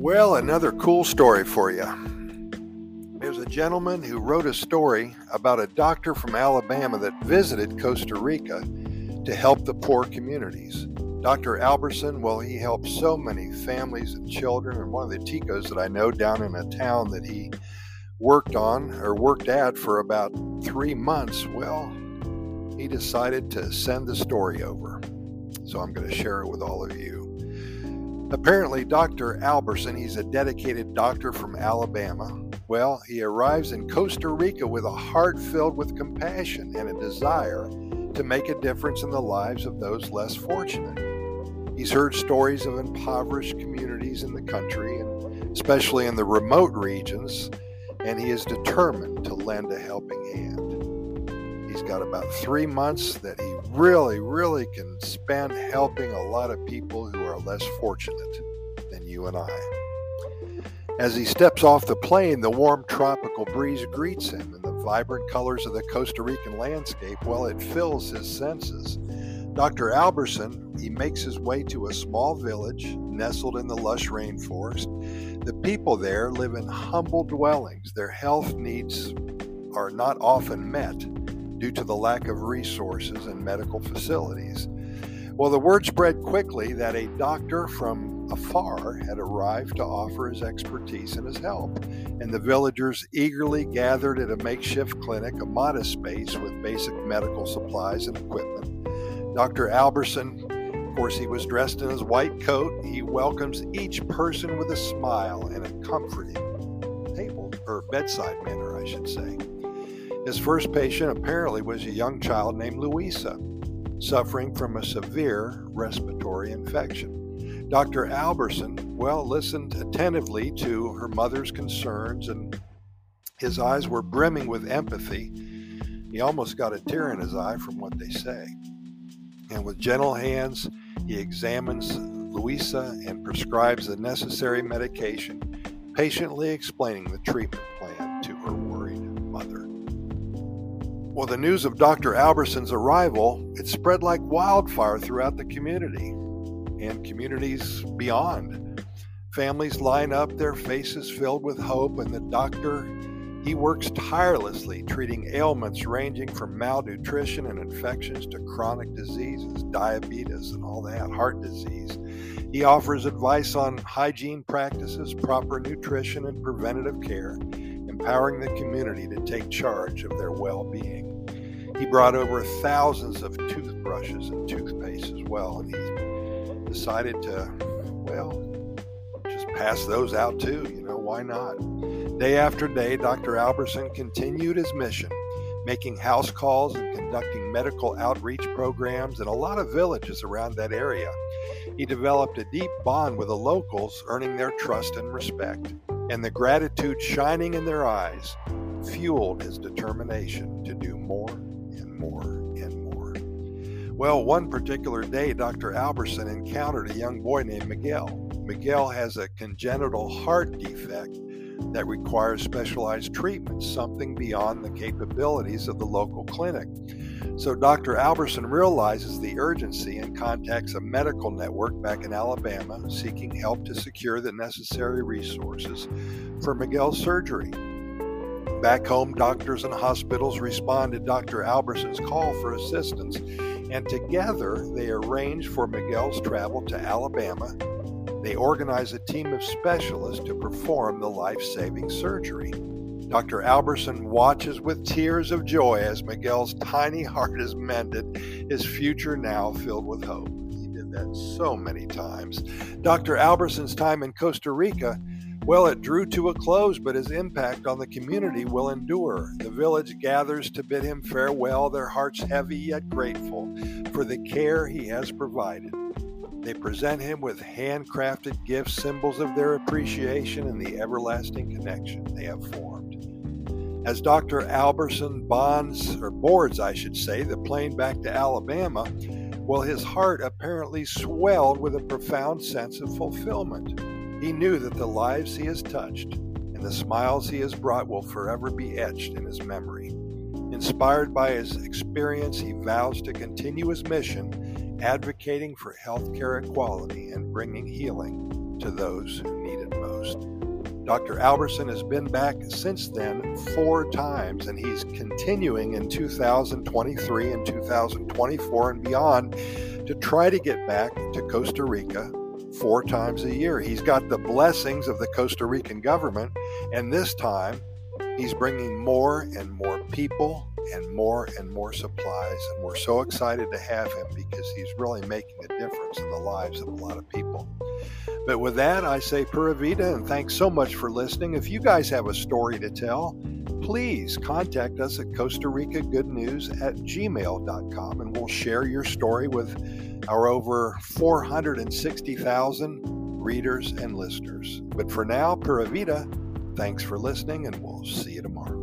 Well, another cool story for you. There's a gentleman who wrote a story about a doctor from Alabama that visited Costa Rica to help the poor communities. Dr. Alberson, well, he helped so many families and children, and one of the Ticos that I know down in a town that he worked on or worked at for about three months, well, he decided to send the story over. So I'm going to share it with all of you. Apparently, Dr. Alberson, he's a dedicated doctor from Alabama. Well, he arrives in Costa Rica with a heart filled with compassion and a desire to make a difference in the lives of those less fortunate. He's heard stories of impoverished communities in the country, and especially in the remote regions, and he is determined to lend a helping hand. He's got about three months that he really, really can spend helping a lot of people who are less fortunate than you and I. As he steps off the plane, the warm tropical breeze greets him, and the vibrant colors of the Costa Rican landscape, well, it fills his senses. Dr. Alberson, he makes his way to a small village nestled in the lush rainforest. The people there live in humble dwellings. Their health needs are not often met due to the lack of resources and medical facilities. Well, the word spread quickly that a doctor from afar had arrived to offer his expertise and his help, and the villagers eagerly gathered at a makeshift clinic, a modest space with basic medical supplies and equipment. Dr. Alberson, of course, he was dressed in his white coat. He welcomes each person with a smile and a comforting table or bedside manner, I should say. His first patient apparently was a young child named Louisa, suffering from a severe respiratory infection. Dr. Alberson, well, listened attentively to her mother's concerns, and his eyes were brimming with empathy. He almost got a tear in his eye from what they say. And with gentle hands, he examines Louisa and prescribes the necessary medication, patiently explaining the treatment Well, the news of Dr. Alberson's arrival, it spread like wildfire throughout the community and communities beyond. Families line up, their faces filled with hope, and the doctor, he works tirelessly treating ailments ranging from malnutrition and infections to chronic diseases, diabetes, and all that, heart disease. He offers advice on hygiene practices, proper nutrition, and preventative care, empowering the community to take charge of their well being. He brought over thousands of toothbrushes and toothpaste as well, and he decided to, well, just pass those out too. You know, why not? Day after day, Dr. Alberson continued his mission, making house calls and conducting medical outreach programs in a lot of villages around that area. He developed a deep bond with the locals, earning their trust and respect, and the gratitude shining in their eyes fueled his determination to do more more and more. Well, one particular day, Dr. Alberson encountered a young boy named Miguel. Miguel has a congenital heart defect that requires specialized treatment, something beyond the capabilities of the local clinic. So Dr. Alberson realizes the urgency and contacts a medical network back in Alabama seeking help to secure the necessary resources for Miguel's surgery. Back home, doctors and hospitals respond to Dr. Alberson's call for assistance, and together they arrange for Miguel's travel to Alabama. They organize a team of specialists to perform the life saving surgery. Dr. Alberson watches with tears of joy as Miguel's tiny heart is mended, his future now filled with hope. He did that so many times. Dr. Alberson's time in Costa Rica well, it drew to a close, but his impact on the community will endure. The village gathers to bid him farewell, their hearts heavy yet grateful for the care he has provided. They present him with handcrafted gifts, symbols of their appreciation and the everlasting connection they have formed. As Dr. Alberson bonds, or boards, I should say, the plane back to Alabama, well, his heart apparently swelled with a profound sense of fulfillment. He knew that the lives he has touched and the smiles he has brought will forever be etched in his memory. Inspired by his experience, he vows to continue his mission, advocating for healthcare equality and bringing healing to those who need it most. Dr. Albertson has been back since then four times, and he's continuing in 2023 and 2024 and beyond to try to get back to Costa Rica four times a year. He's got the blessings of the Costa Rican government, and this time he's bringing more and more people and more and more supplies. And we're so excited to have him because he's really making a difference in the lives of a lot of people. But with that, I say Pura Vida and thanks so much for listening. If you guys have a story to tell, please contact us at Costa Rica Good News at gmail.com and we'll share your story with our over 460,000 readers and listeners. But for now, Pura Vida, thanks for listening and we'll see you tomorrow.